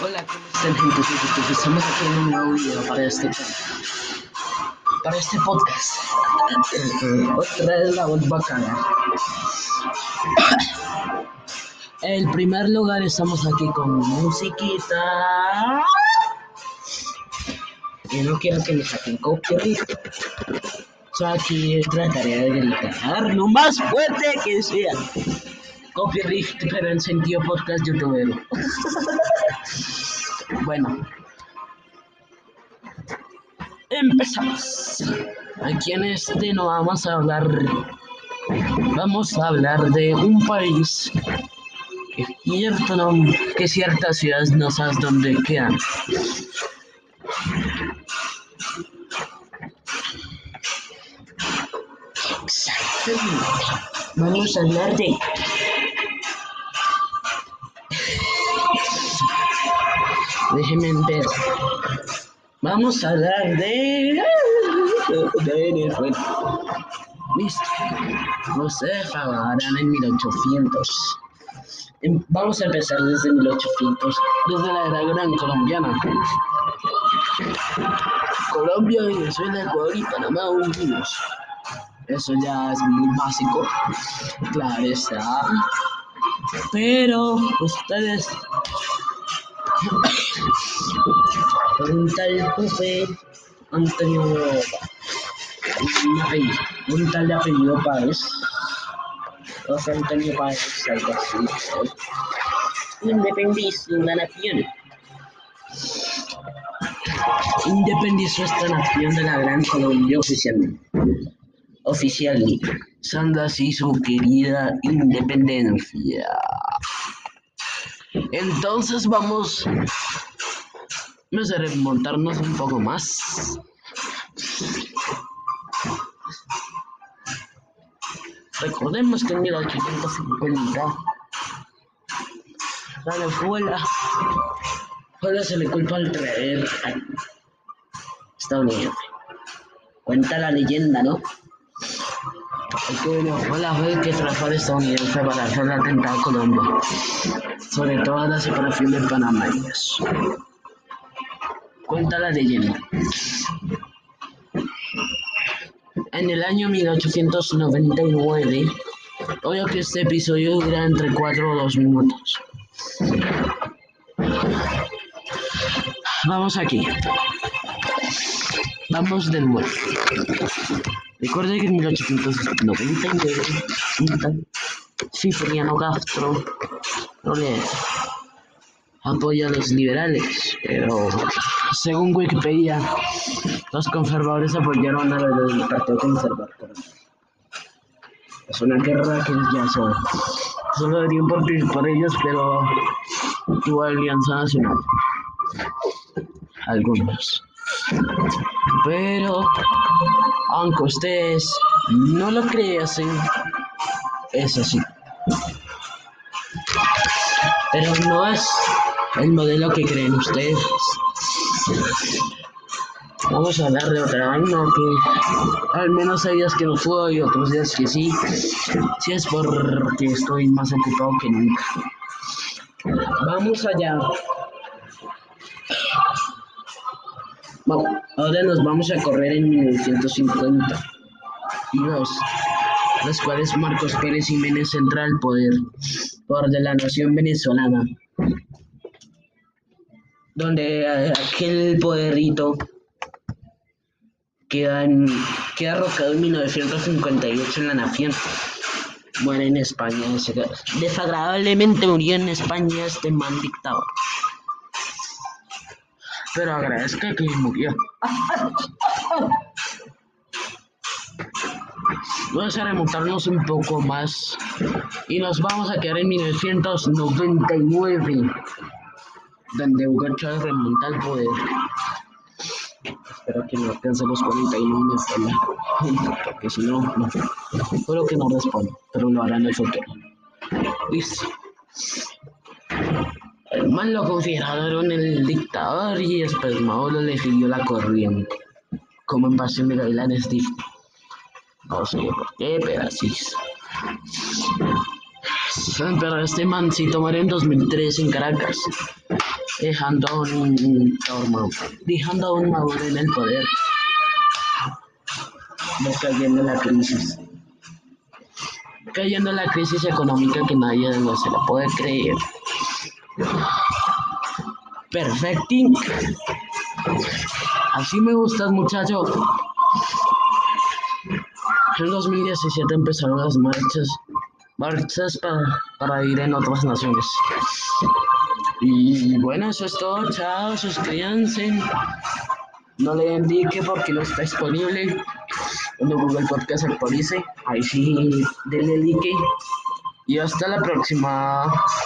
Hola, ¿cómo están gente? Estamos aquí en un nuevo video para este para este podcast. Otra vez la voz bacana. En primer lugar estamos aquí con musiquita. Y no quiero que me saquen copyright. So aquí trataré de gritar lo más fuerte que sea. Copyright, pero en sentido podcast youtuber. Bueno. Empezamos. Aquí en este no vamos a hablar. Vamos a hablar de un país que cierto no, que ciertas ciudades no sabes dónde quedan. Exactamente. Vamos a hablar de Déjenme ver. Vamos a hablar de. de Venezuela. Listo. Ustedes pagarán en 1800. Em- Vamos a empezar desde 1800, desde la era gran colombiana. Colombia, Venezuela, Ecuador y Panamá unidos. Eso ya es muy básico. Claro está. Pero ustedes un tal José Antonio un, apellido, un tal de apellido Páez José Antonio Páez algo así independizó la nación. Independizó esta nación de la gran Colombia oficialmente. Oficialmente. Usando así su querida independencia entonces vamos a remontarnos un poco más. Recordemos que en 1850 a la escuela solo se le culpa al traer estadounidense. Cuenta la leyenda, ¿no? Fue el que trajo al estadounidense para hacer el atentado a Colombia, sobre la de Panamá y eso. Cuenta la leyenda. En el año 1899, obvio que este episodio dura entre 4 o 2 minutos. Vamos aquí. Vamos de nuevo. Recuerde que en 1899, Cipriano Castro no le apoya a los liberales, pero según Wikipedia, los conservadores apoyaron a los del Partido Conservador. Es una guerra que ya son. Solo deberían participar ellos, pero tuvo Alianza Nacional. Algunos. Pero, aunque ustedes no lo creasen, es así. Pero no es el modelo que creen ustedes. Vamos a hablar de otra vaina que al menos hay días que no puedo y otros días que sí. Sí es porque estoy más ocupado que nunca. Vamos allá. Ahora nos vamos a correr en 1950 y los cuales Marcos Pérez Jiménez entra al poder por de la nación venezolana donde eh, aquel poderito queda, en, queda arrojado en 1958 en la nación. Muere en España. Desagradablemente murió en España este man dictador. Pero agradezca que murió. Vamos a remontarnos un poco más y nos vamos a quedar en 1999 donde Hugo Chávez remonta al poder. Espero que no alcance los 41 en Estela, porque si no, no. Espero que no responda, pero lo hará en el futuro. Listo. El man lo consideraron el dictador y después Maduro le siguió la corriente, como en Pasión de Gavilanes dijo. No sé por qué, pero así es. Pero este man sí tomaron en 2003 en Caracas. dejando a un, dejando a un Maduro en el poder, cayendo en la crisis, cayendo en la crisis económica que nadie se la puede creer. Perfecting. Así me gustas, muchacho. En 2017 empezaron las marchas, marchas para, para ir en otras naciones. Y bueno, eso es todo. Chao, suscríbanse. No le den like porque no está disponible. Cuando Google Podcast actualice, ahí sí denle like. Y hasta la próxima.